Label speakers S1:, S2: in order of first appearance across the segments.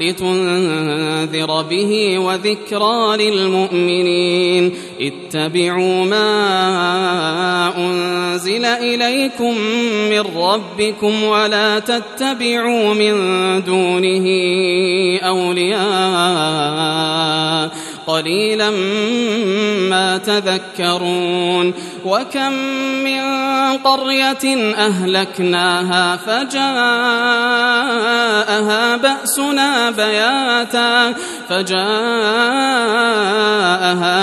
S1: لتنذر به وذكرى للمؤمنين. اتبعوا ما أنزل إليكم من ربكم ولا تتبعوا من دونه أولياء. قليلا ما تذكرون وكم من قرية أهلكناها فجاءها بأسنا بياتا فجاءها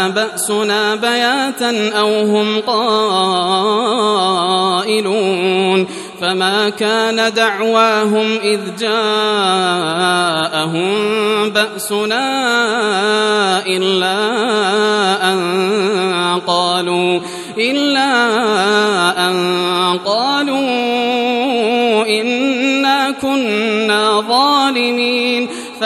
S1: بأسنا بياتا أو هم قائلون فما كان دعواهم إذ جاءهم بأسنا إلا أن قالوا إلا أن قالوا إنا كنا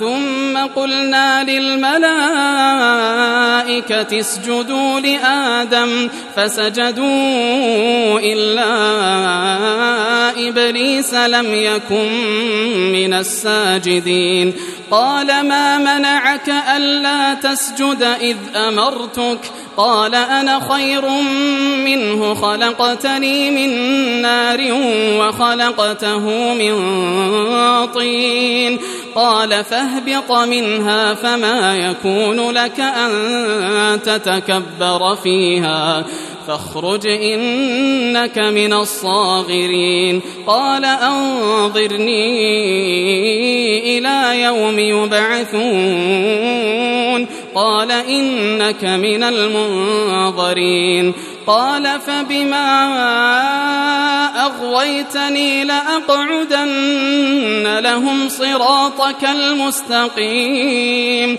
S1: ثم قلنا للملائكة اسجدوا لآدم فسجدوا إلا إبليس لم يكن من الساجدين. قال ما منعك ألا تسجد إذ أمرتك؟ قال أنا خير منه خلقتني من نار وخلقته من طين. قال فاهبط منها فما يكون لك أن تتكبر فيها. فاخرج إنك من الصاغرين. قال أنظرني إلى يوم يبعثون. قال إنك من المنظرين. قال فبما أغويتني لأقعدن لهم صراطك المستقيم.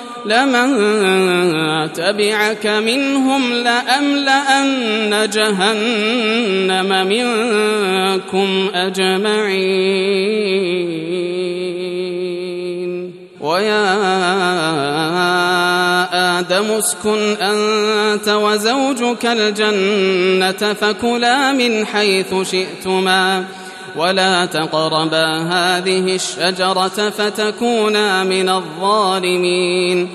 S1: لمن تبعك منهم لأملأن جهنم منكم أجمعين. ويا آدم اسكن أنت وزوجك الجنة فكلا من حيث شئتما. ولا تقربا هذه الشجرة فتكونا من الظالمين.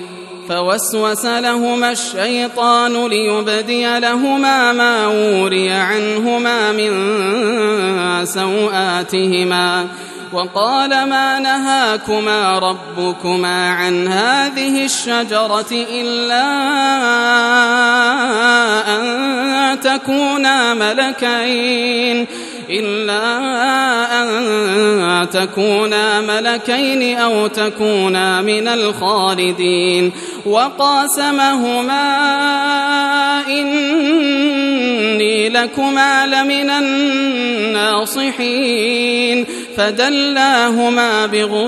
S1: فوسوس لهما الشيطان ليبدي لهما ما وري عنهما من سوآتهما. وقال ما نهاكما ربكما عن هذه الشجرة إلا أن تكونا ملكين. إلا أن تكونا ملكين أو تكونا من الخالدين وقاسمهما إني لكما لمن الناصحين فدلاهما بغرور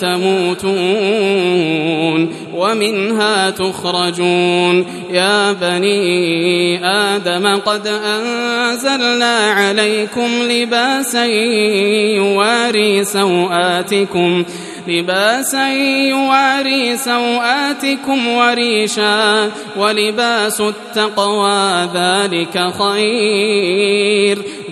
S1: تموتون ومنها تخرجون يا بني آدم قد أنزلنا عليكم لباسا يواري سوآتكم لباسا يواري سوآتكم وريشا ولباس التقوى ذلك خير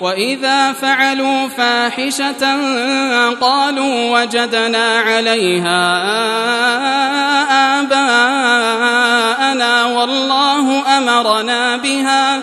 S1: وإذا فعلوا فاحشة قالوا وجدنا عليها آباءنا والله أمرنا بها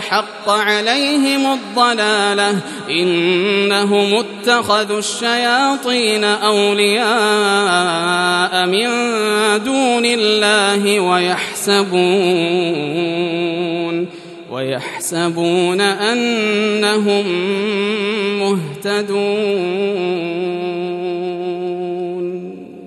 S1: حق عليهم الضلالة إنهم اتخذوا الشياطين أولياء من دون الله ويحسبون ويحسبون أنهم مهتدون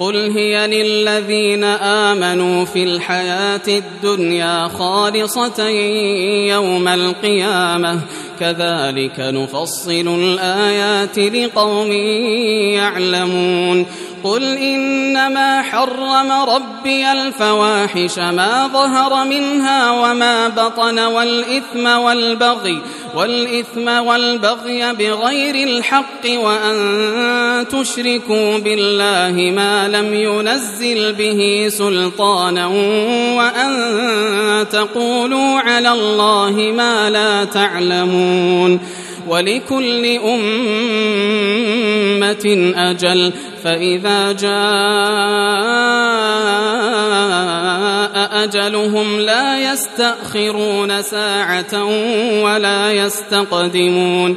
S1: قل هي للذين آمنوا في الحياة الدنيا خالصة يوم القيامة كذلك نفصل الآيات لقوم يعلمون. قل إنما حرم ربي الفواحش ما ظهر منها وما بطن والإثم والبغي والإثم والبغي بغير الحق وأن تشركوا بالله ما لم ينزل به سلطانا وأن تقولوا على الله ما لا تعلمون. ولكل أمة أجل. فإذا جاء أجلهم لا يستأخرون ساعة ولا يستقدمون.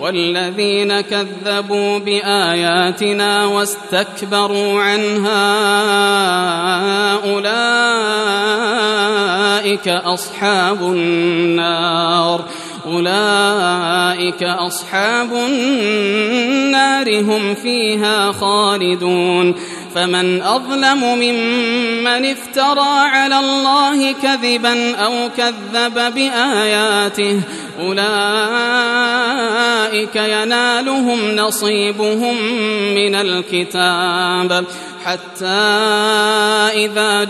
S1: والذين كذبوا بآياتنا واستكبروا عنها أولئك أصحاب النار أولئك أصحاب النار هم فيها خالدون. فمن أظلم ممن افترى على الله كذبا أو كذب بآياته أولئك ينالهم نصيبهم من الكتاب. حتى إذا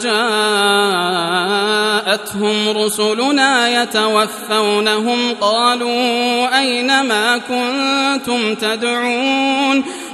S1: جاءتهم رسلنا يتوفونهم قالوا أين ما كنتم تدعون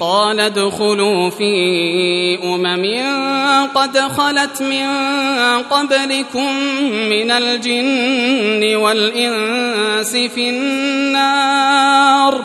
S1: قال ادخلوا في أمم قد خلت من قبلكم من الجن والإنس في النار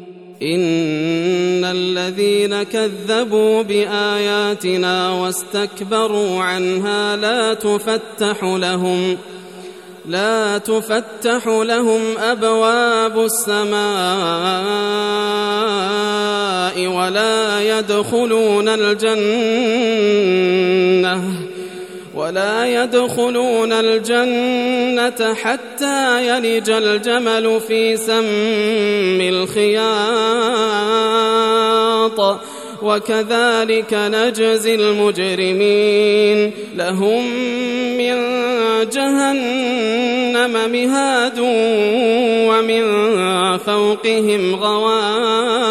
S1: إن الذين كذبوا بآياتنا واستكبروا عنها لا تفتح لهم لا تفتح لهم أبواب السماء ولا يدخلون الجنة. ولا يدخلون الجنة حتى يلج الجمل في سم الخياط. وكذلك نجزي المجرمين. لهم من جهنم مهاد ومن فوقهم غواش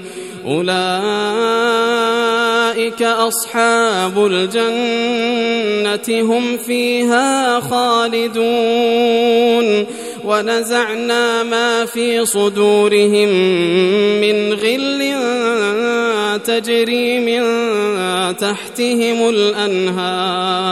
S1: أولئك أصحاب الجنة هم فيها خالدون ونزعنا ما في صدورهم من غل تجري من تحتهم الأنهار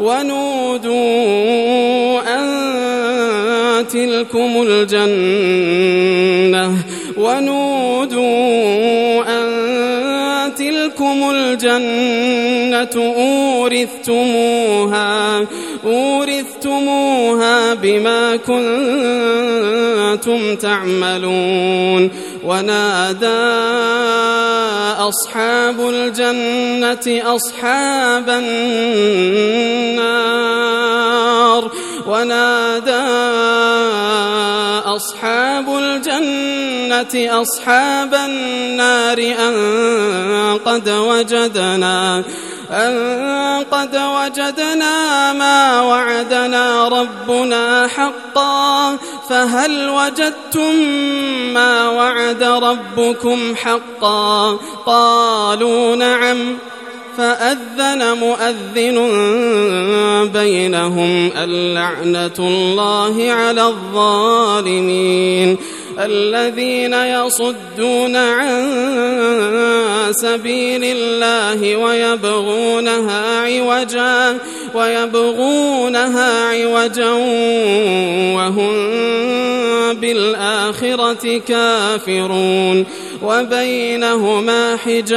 S1: ونودوا أن تلكم الجنة ونودوا أن تلكم الجنة أورثتموها أورثتموها بما كنتم تعملون ونادى أصحاب الجنة أصحاب النار. ونادى أصحاب الجنة أصحاب النار أن قد وجدنا أن قد وجدنا ما وعدنا ربنا حقا. فهل وجدتم ما وعد ربكم حقا؟ قالوا نعم. فأذن مؤذن بينهم اللعنة الله على الظالمين. الذين يصدون عن سبيل الله ويبغونها عوجا ويبغونها عوجا وهم بالآخرة كافرون. وبينهما حجاب.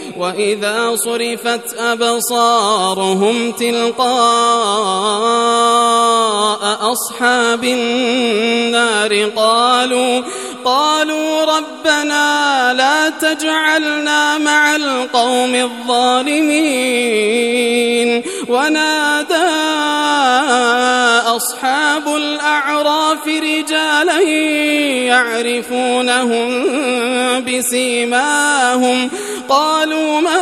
S1: وإذا صرفت أبصارهم تلقاء أصحاب النار قالوا قالوا ربنا لا تجعلنا مع القوم الظالمين ونادى أصحاب الأعراف رجالا يعرفونهم بسيماهم قالوا ما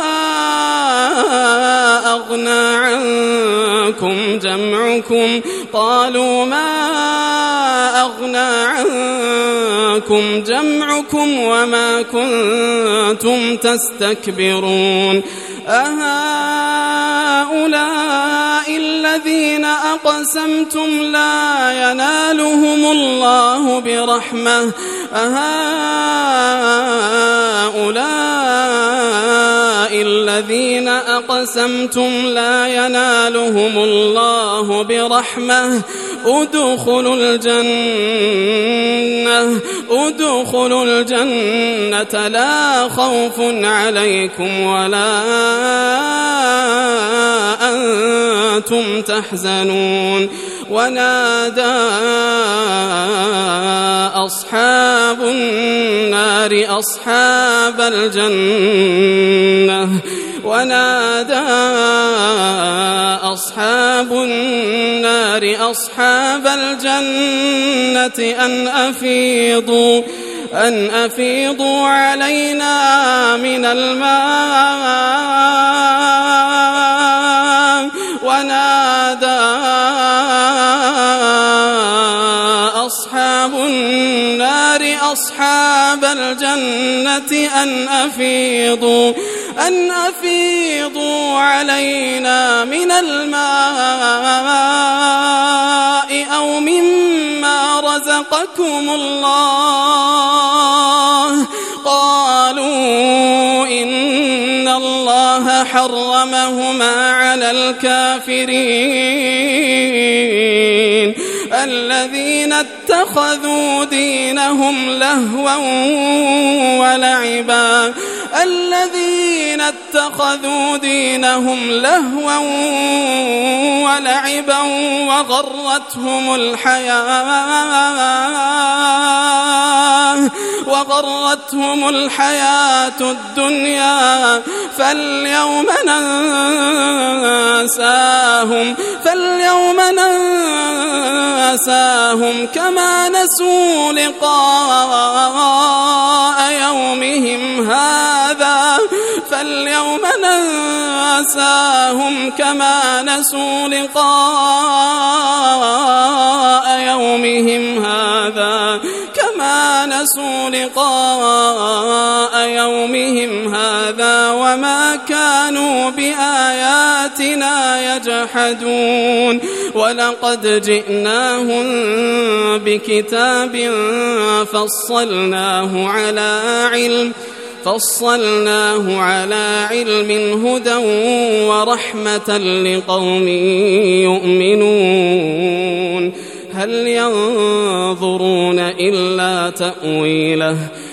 S1: أغنى عنكم جمعكم قالوا ما أغنى عنكم جمعكم وما كنتم تستكبرون أهؤلاء الذين أقسمتم لا ينالهم الله برحمة. أهؤلاء الذين أقسمتم لا ينالهم الله برحمة. ادخلوا الجنة ادخلوا الجنة. لا خوف عليكم ولا أنتم تحزنون ونادى أصحاب النار أصحاب الجنة ونادى أصحاب النار أصحاب الجنة أن أفيضوا أن أفيضوا علينا من الماء. أصحاب الجنة أن أفيضوا أن أفيضوا علينا من الماء أو مما رزقكم الله. قالوا إن الله حرمهما على الكافرين. الذين اتخذوا دينهم لهوا ولعبا الذين اتخذوا دينهم لهوا ولعبا وغرتهم الحياة وغرتهم الحياة الدنيا فاليوم ننساهم فاليوم ننساهم كما نسوا لقاء يومهم هذا. فاليوم ننساهم كما نسوا لقاء يومهم هذا كما ما نسوا لقاء يومهم هذا وما كانوا بآياتنا يجحدون ولقد جئناهم بكتاب فصلناه على علم فصلناه على علم هدى ورحمة لقوم يؤمنون. هل ينظرون إلا تأويله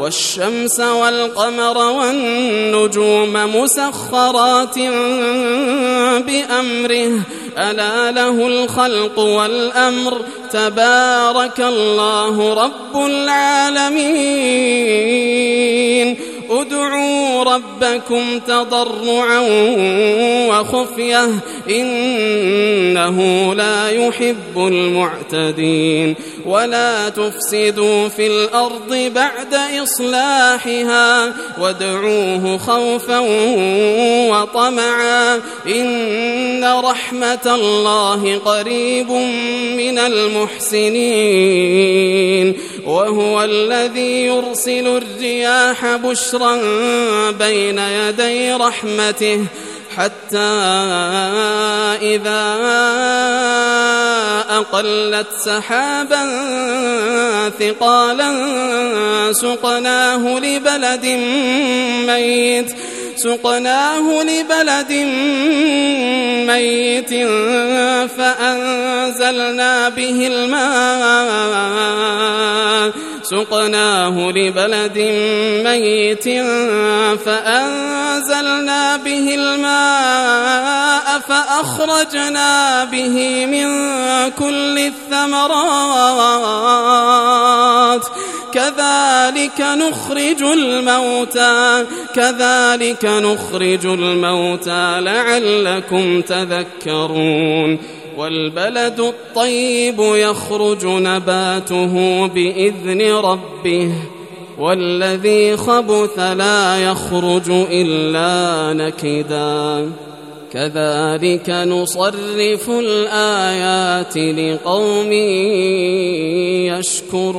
S1: والشمس والقمر والنجوم مسخرات بأمره. ألا له الخلق والأمر. تبارك الله رب العالمين. ادعوا ربكم تضرعا وخفية. إنه لا يحب المعتدين. ولا تفسدوا في الأرض بعد أصلاحها وادعوه خوفا وطمعا إن رحمة الله قريب من المحسنين وهو الذي يرسل الرياح بشرا بين يدي رحمته حتى إذا أقلت سحابا ثقالا سقناه لبلد ميت سقناه لبلد ميت فأنزلنا به الماء سقناه لبلد ميت فأنزلنا به الماء فأخرجنا به من كل الثمرات كذلك نخرج الموتى كذلك نخرج الموتى لعلكم تذكرون والبلد الطيب يخرج نباته بإذن ربه والذي خبث لا يخرج إلا نكدا. كذلك نصرف الآيات لقوم يشكرون.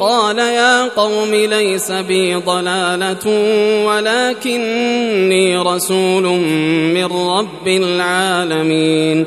S1: قال يا قوم ليس بي ضلالة ولكني رسول من رب العالمين.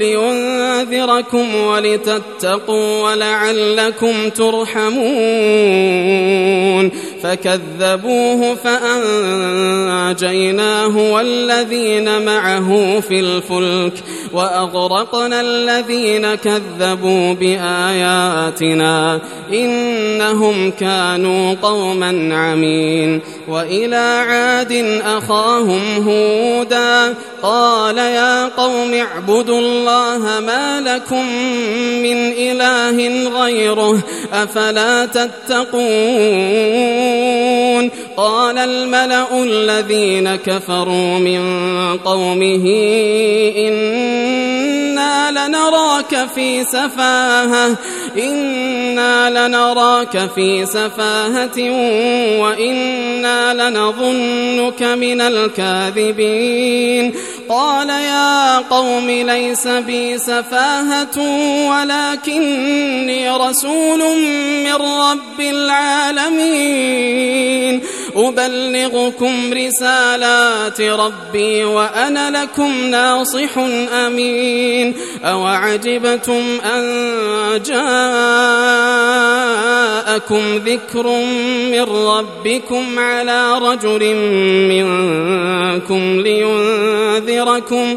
S1: لينذركم ولتتقوا ولعلكم ترحمون فكذبوه فأنجيناه والذين معه في الفلك وأغرقنا الذين كذبوا بآياتنا إنهم كانوا قوما عمين. وإلى عاد أخاهم هودا قال يا قوم اعبدوا الله ما لكم من إله غيره أفلا تتقون. قال الملأ الذين كفروا من قومه إنا لنراك في سفاهة إنا لنراك في سفاهة وإنا لنظنك من الكاذبين قال يا قوم ليس بي سفاهة ولكني رسول من رب العالمين أبلغكم رسالات ربي وأنا لكم ناصح أمين أوعجبتم أن جاءكم ذكر من ربكم على رجل منكم لينذركم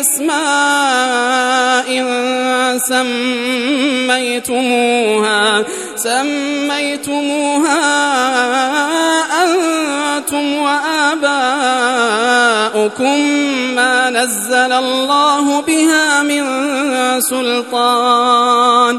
S1: أسماء سميتموها سميتموها أنتم وآباؤكم ما نزل الله بها من سلطان.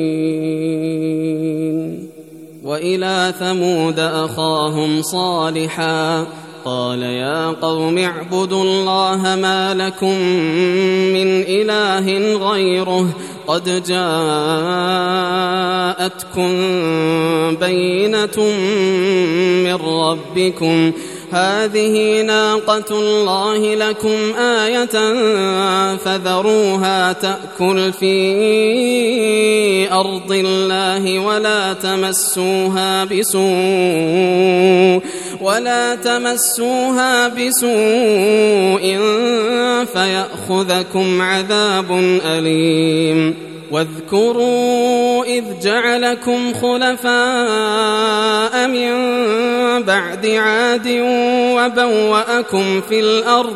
S1: وإلى ثمود أخاهم صالحاً قال يا قوم اعبدوا الله ما لكم من إله غيره قد جاءتكم بينة من ربكم هذه ناقة الله لكم آية فذروها تأكل في أرض الله ولا تمسوها بسوء ولا تمسوها بسوء فيأخذكم عذاب أليم. واذكروا إذ جعلكم خلفاء من بعد عاد وبوأكم في الأرض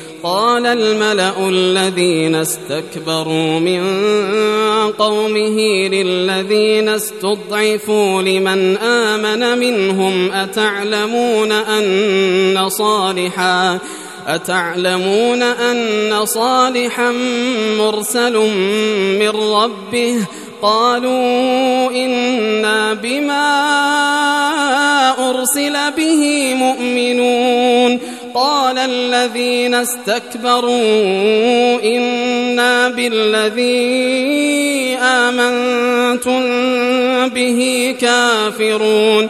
S1: قال الملأ الذين استكبروا من قومه للذين استضعفوا لمن آمن منهم أتعلمون أن صالحا أتعلمون أن صالحا مرسل من ربه قالوا إنا بما أرسل به مؤمنون قال الذين استكبروا إنا بالذي آمنتم به كافرون.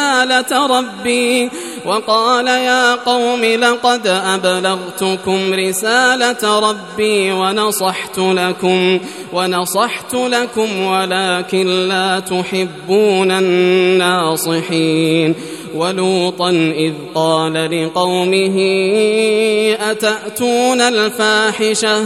S1: رسالة ربي وقال يا قوم لقد أبلغتكم رسالة ربي ونصحت لكم ونصحت لكم ولكن لا تحبون الناصحين ولوطا إذ قال لقومه أتأتون الفاحشة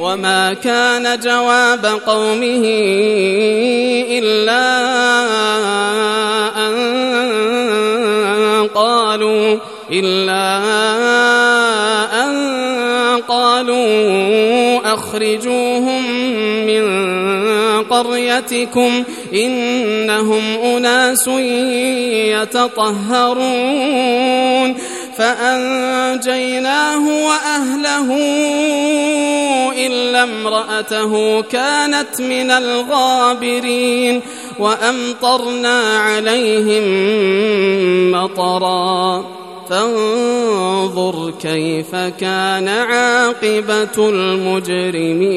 S1: وما كان جواب قومه إلا أن قالوا إلا أن قالوا أخرجوهم من قريتكم إنهم أناس يتطهرون فأنجيناه وأهله امرأته كانت من الغابرين وأمطرنا عليهم مطرا. فانظر كيف كان عاقبة المجرمين.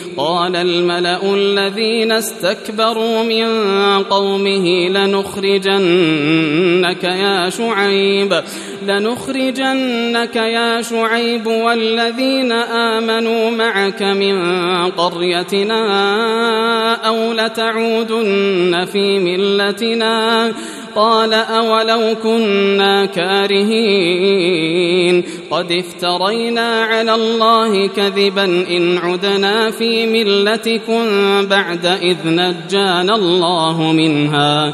S1: قال الملأ الذين استكبروا من قومه لنخرجنك يا شعيب. لنخرجنك يا شعيب والذين آمنوا معك من قريتنا أو لتعودن في ملتنا قال أولو كنا كارهين قد افترينا على الله كذبا إن عدنا في ملتكم بعد إذ نجانا الله منها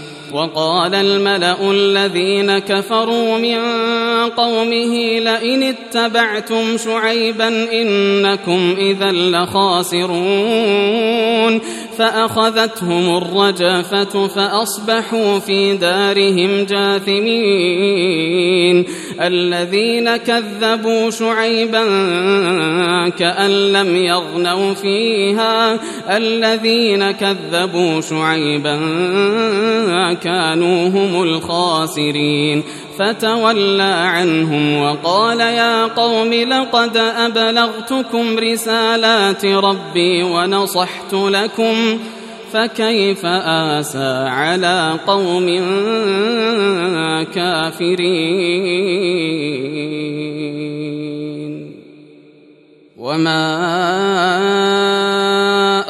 S1: وقال الملأ الذين كفروا من قومه لئن اتبعتم شعيبا إنكم إذا لخاسرون فأخذتهم الرجافة فأصبحوا في دارهم جاثمين الذين كذبوا شعيبا كأن لم يغنوا فيها الذين كذبوا شعيبا كانوا هم الخاسرين. فتولى عنهم وقال يا قوم لقد أبلغتكم رسالات ربي ونصحت لكم فكيف آسى على قوم كافرين؟ وما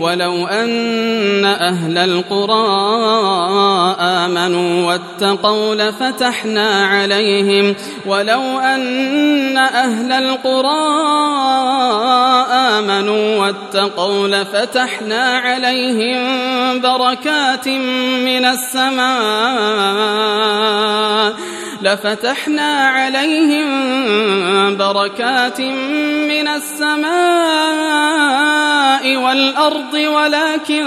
S1: ولو أن أهل القرى آمنوا واتقوا لفتحنا عليهم. ولو أن أهل القرى آمنوا واتقوا لفتحنا عليهم بركات من السماء. لفتحنا عليهم بركات من السماء والأرض ولكن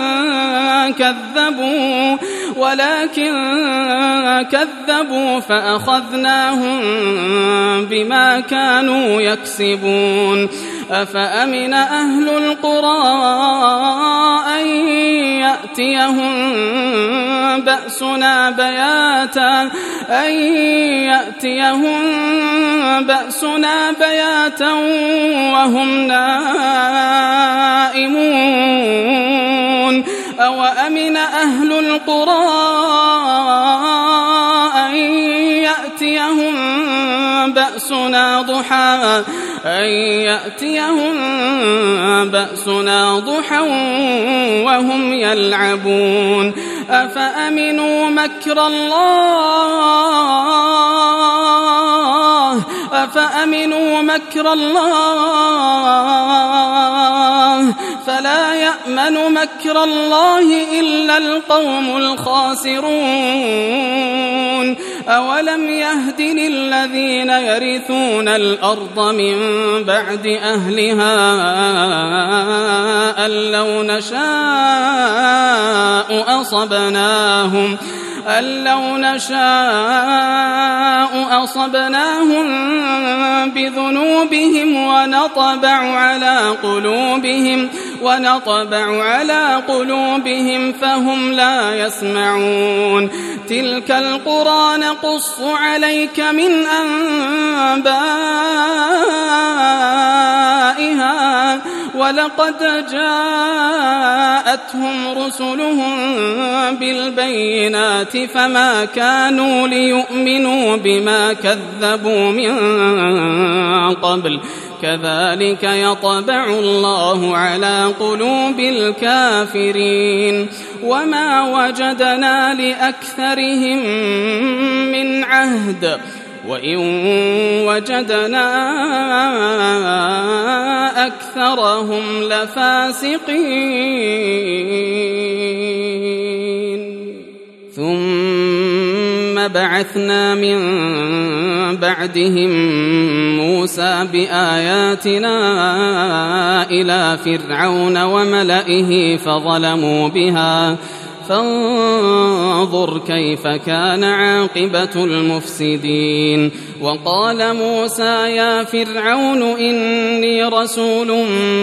S1: كذبوا ولكن كذبوا فأخذناهم بما كانوا يكسبون. أفأمن أهل القرى أن يأتيهم بأسنا بياتا؟ أن يأتيهم بأسنا بياتا وهم نائمون؟ أوأمن أهل القرى بأسنا ضحى أن يأتيهم بأسنا ضحى وهم يلعبون. أفأمنوا مكر الله؟ أفأمنوا مكر الله فلا يأمن مكر الله إلا القوم الخاسرون. أولم يهد للذين يرثون الأرض من بعد أهلها أن لو نشاء أصبناهم أن لو نشاء أصبناهم بذنوبهم ونطبع على قلوبهم ونطبع على قلوبهم فهم لا يسمعون. تلك القرى نقص عليك من أنبائها. ولقد جاءتهم رسلهم بالبينات فما كانوا ليؤمنوا بما كذبوا من قبل. كذلك يطبع الله على قلوب الكافرين. وما وجدنا لأكثرهم من عهد. وإن وجدنا أكثرهم لفاسقين. ثم بعثنا من بعدهم موسى بآياتنا إلى فرعون وملئه فظلموا بها. فانظر كيف كان عاقبة المفسدين. وقال موسى يا فرعون إني رسول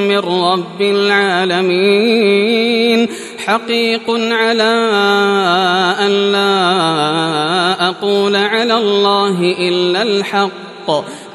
S1: من رب العالمين. حقيق على أن لا أقول على الله إلا الحق.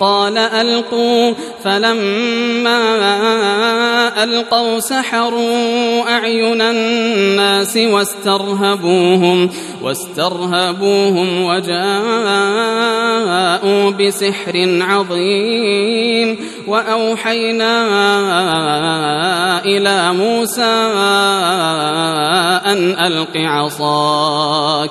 S1: قال ألقوا فلما ألقوا سحروا أعين الناس واسترهبوهم واسترهبوهم وجاءوا بسحر عظيم وأوحينا إلى موسى أن ألق عصاك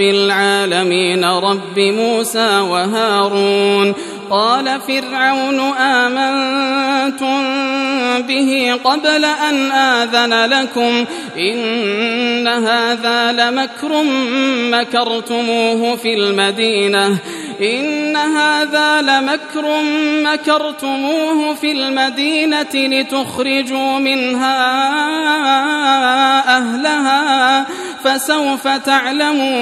S1: العالمين رب موسى وهارون قال فرعون آمنتم به قبل أن آذن لكم إن هذا لمكر مكرتموه في المدينة إن هذا لمكر مكرتموه في المدينة لتخرجوا منها أهلها فسوف تعلمون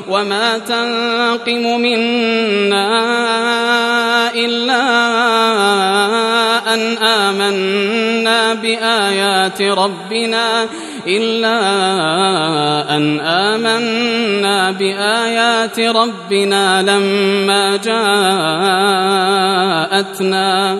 S1: وما تنقم منا إلا أن آمنا بآيات ربنا إلا أن آمنا بآيات ربنا لما جاءتنا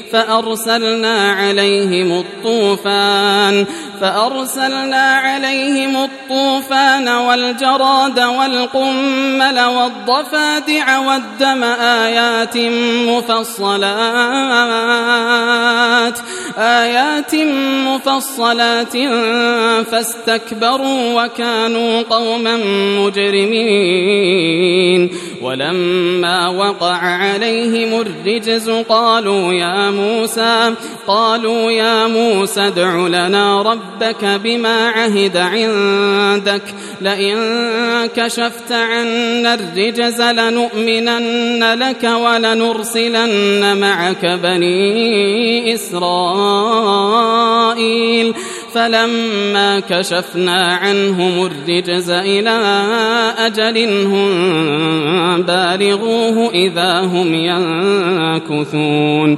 S1: فأرسلنا عليهم الطوفان فأرسلنا عليهم الطوفان والجراد والقمل والضفادع والدم آيات مفصلات آيات مفصلات فاستكبروا وكانوا قوما مجرمين ولما وقع عليهم الرجز قالوا يا موسى قالوا يا موسى ادع لنا ربك بما عهد عندك لئن كشفت عنا الرجز لنؤمنن لك ولنرسلن معك بني إسرائيل فلما كشفنا عنهم الرجز إلى أجل هم بالغوه إذا هم ينكثون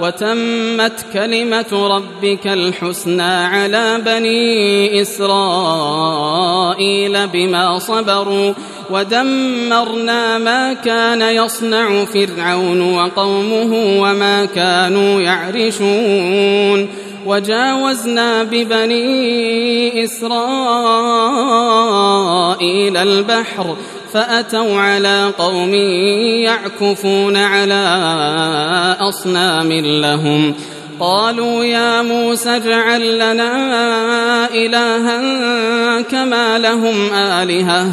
S1: وتمت كلمة ربك الحسنى على بني إسرائيل بما صبروا ودمرنا ما كان يصنع فرعون وقومه وما كانوا يعرشون وجاوزنا ببني إسرائيل البحر فأتوا على قوم يعكفون على أصنام لهم. قالوا يا موسى اجعل لنا إلها كما لهم آلهة.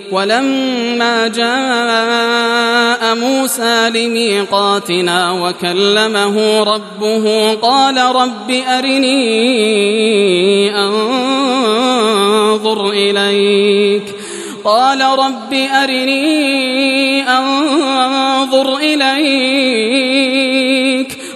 S1: ولما جاء موسى لميقاتنا وكلمه ربه قال رب أرني أنظر إليك. قال رب أرني أنظر إليك.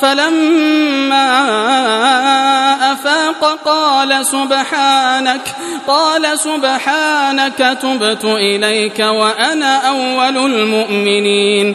S1: فلما أفاق قال سبحانك قال سبحانك تبت إليك وأنا أول المؤمنين.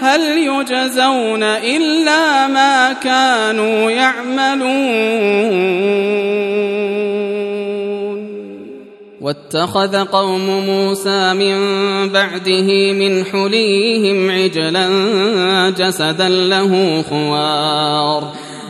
S1: هل يجزون إلا ما كانوا يعملون؟ واتخذ قوم موسى من بعده من حليهم عجلا جسدا له خوار.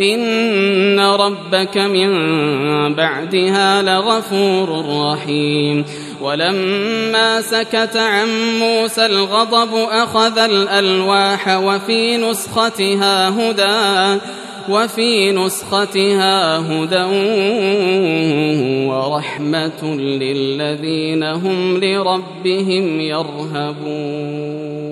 S1: إن ربك من بعدها لغفور رحيم ولما سكت عن موسى الغضب أخذ الألواح وفي نسختها هدى وفي نسختها هدى ورحمة للذين هم لربهم يرهبون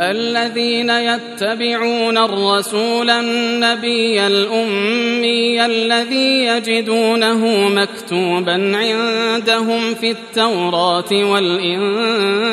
S1: الذين يتبعون الرسول النبي الأمي الذي يجدونه مكتوبا عندهم في التوراة والإنجيل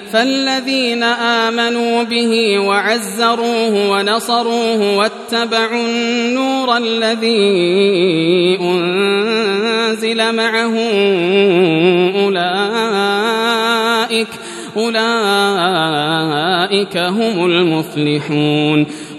S1: فالذين آمنوا به وعزروه ونصروه واتبعوا النور الذي أنزل معه أولئك أولئك هم المفلحون.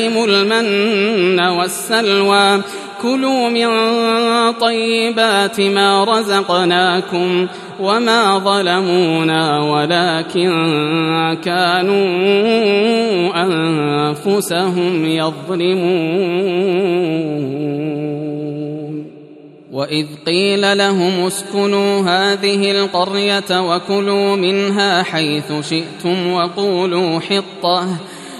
S1: المن والسلوى. كلوا من طيبات ما رزقناكم وما ظلمونا ولكن كانوا أنفسهم يظلمون. وإذ قيل لهم اسكنوا هذه القرية وكلوا منها حيث شئتم وقولوا حطة.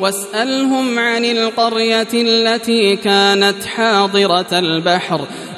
S1: واسألهم عن القرية التي كانت حاضرة البحر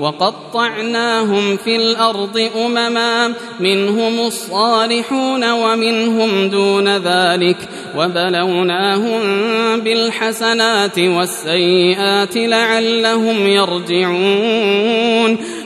S1: وقطعناهم في الأرض أمما منهم الصالحون ومنهم دون ذلك وبلوناهم بالحسنات والسيئات لعلهم يرجعون.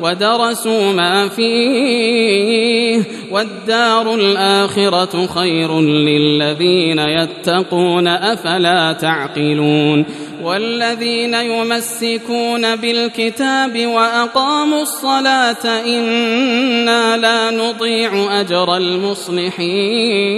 S1: ودرسوا ما فيه والدار الآخرة خير للذين يتقون أفلا تعقلون والذين يمسكون بالكتاب وأقاموا الصلاة إنا لا نضيع أجر المصلحين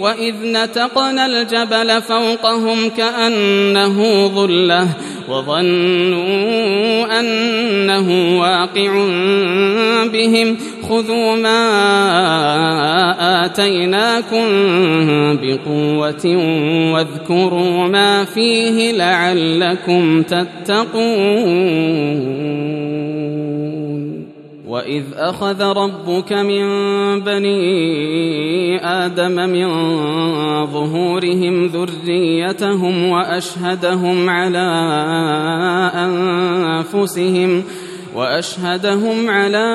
S1: وإذ نتقنا الجبل فوقهم كأنه ظلة وظنوا أنه واقع بهم خذوا ما آتيناكم بقوة واذكروا ما فيه لعلكم تتقون وإذ أخذ ربك من بني آدم من ظهورهم ذريتهم وأشهدهم على أنفسهم وأشهدهم على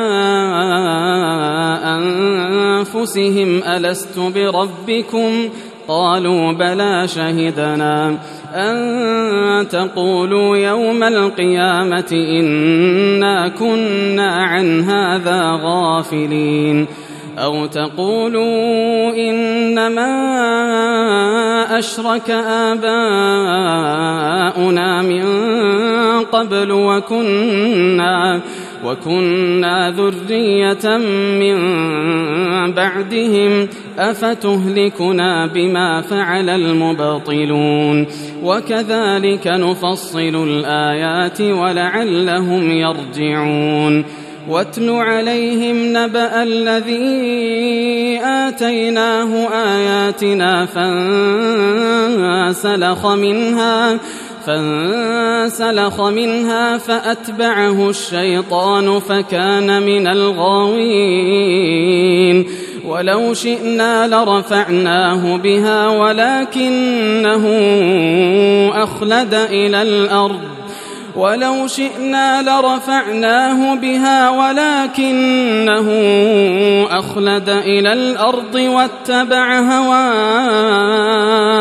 S1: أنفسهم ألست بربكم؟ قالوا بلى شهدنا أن تقولوا يوم القيامة إنا كنا عن هذا غافلين أو تقولوا إنما أشرك آباؤنا من قبل وكنا وكنا ذرية من بعدهم أفتهلكنا بما فعل المبطلون؟ وكذلك نفصل الآيات ولعلهم يرجعون. واتل عليهم نبأ الذي آتيناه آياتنا فانسلخ منها. فأتبعه الشيطان فكان من الغاوين. ولو شئنا لرفعناه بها ولكنه أخلد إلى الأرض. ولو شئنا لرفعناه بها ولكنه أخلد إلى الأرض واتبع هواه.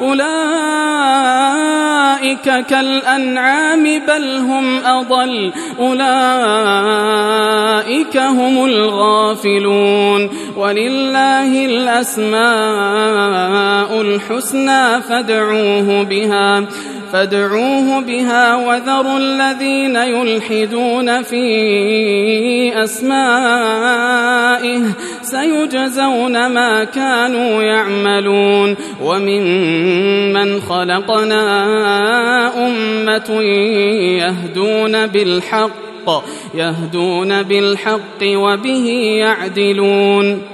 S1: أولئك كالأنعام بل هم أضل. أولئك هم الغافلون. ولله الأسماء الحسنى فادعوه بها. فادعوه بها وذروا الذين يلحدون في أسمائه سيجزون ما كانوا يعملون وممن خلقنا أمة يهدون بالحق يهدون بالحق وبه يعدلون.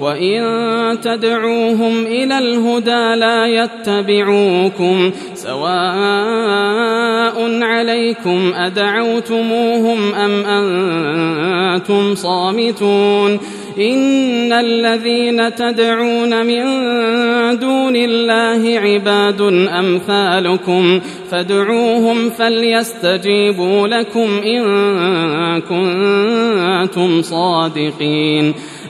S1: وإن تدعوهم إلى الهدى لا يتبعوكم سواء عليكم أدعوتموهم أم أنتم صامتون إن الذين تدعون من دون الله عباد أمثالكم فادعوهم فليستجيبوا لكم إن كنتم صادقين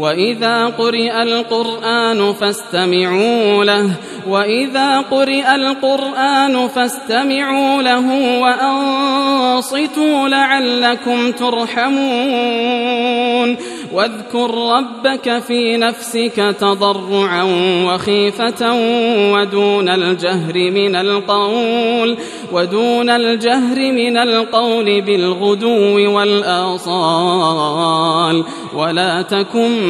S1: وإذا قرئ القرآن فاستمعوا له وإذا قرئ القرآن فاستمعوا له وأنصتوا لعلكم ترحمون واذكر ربك في نفسك تضرعا وخيفة ودون الجهر من القول ودون الجهر من القول بالغدو والآصال ولا تكن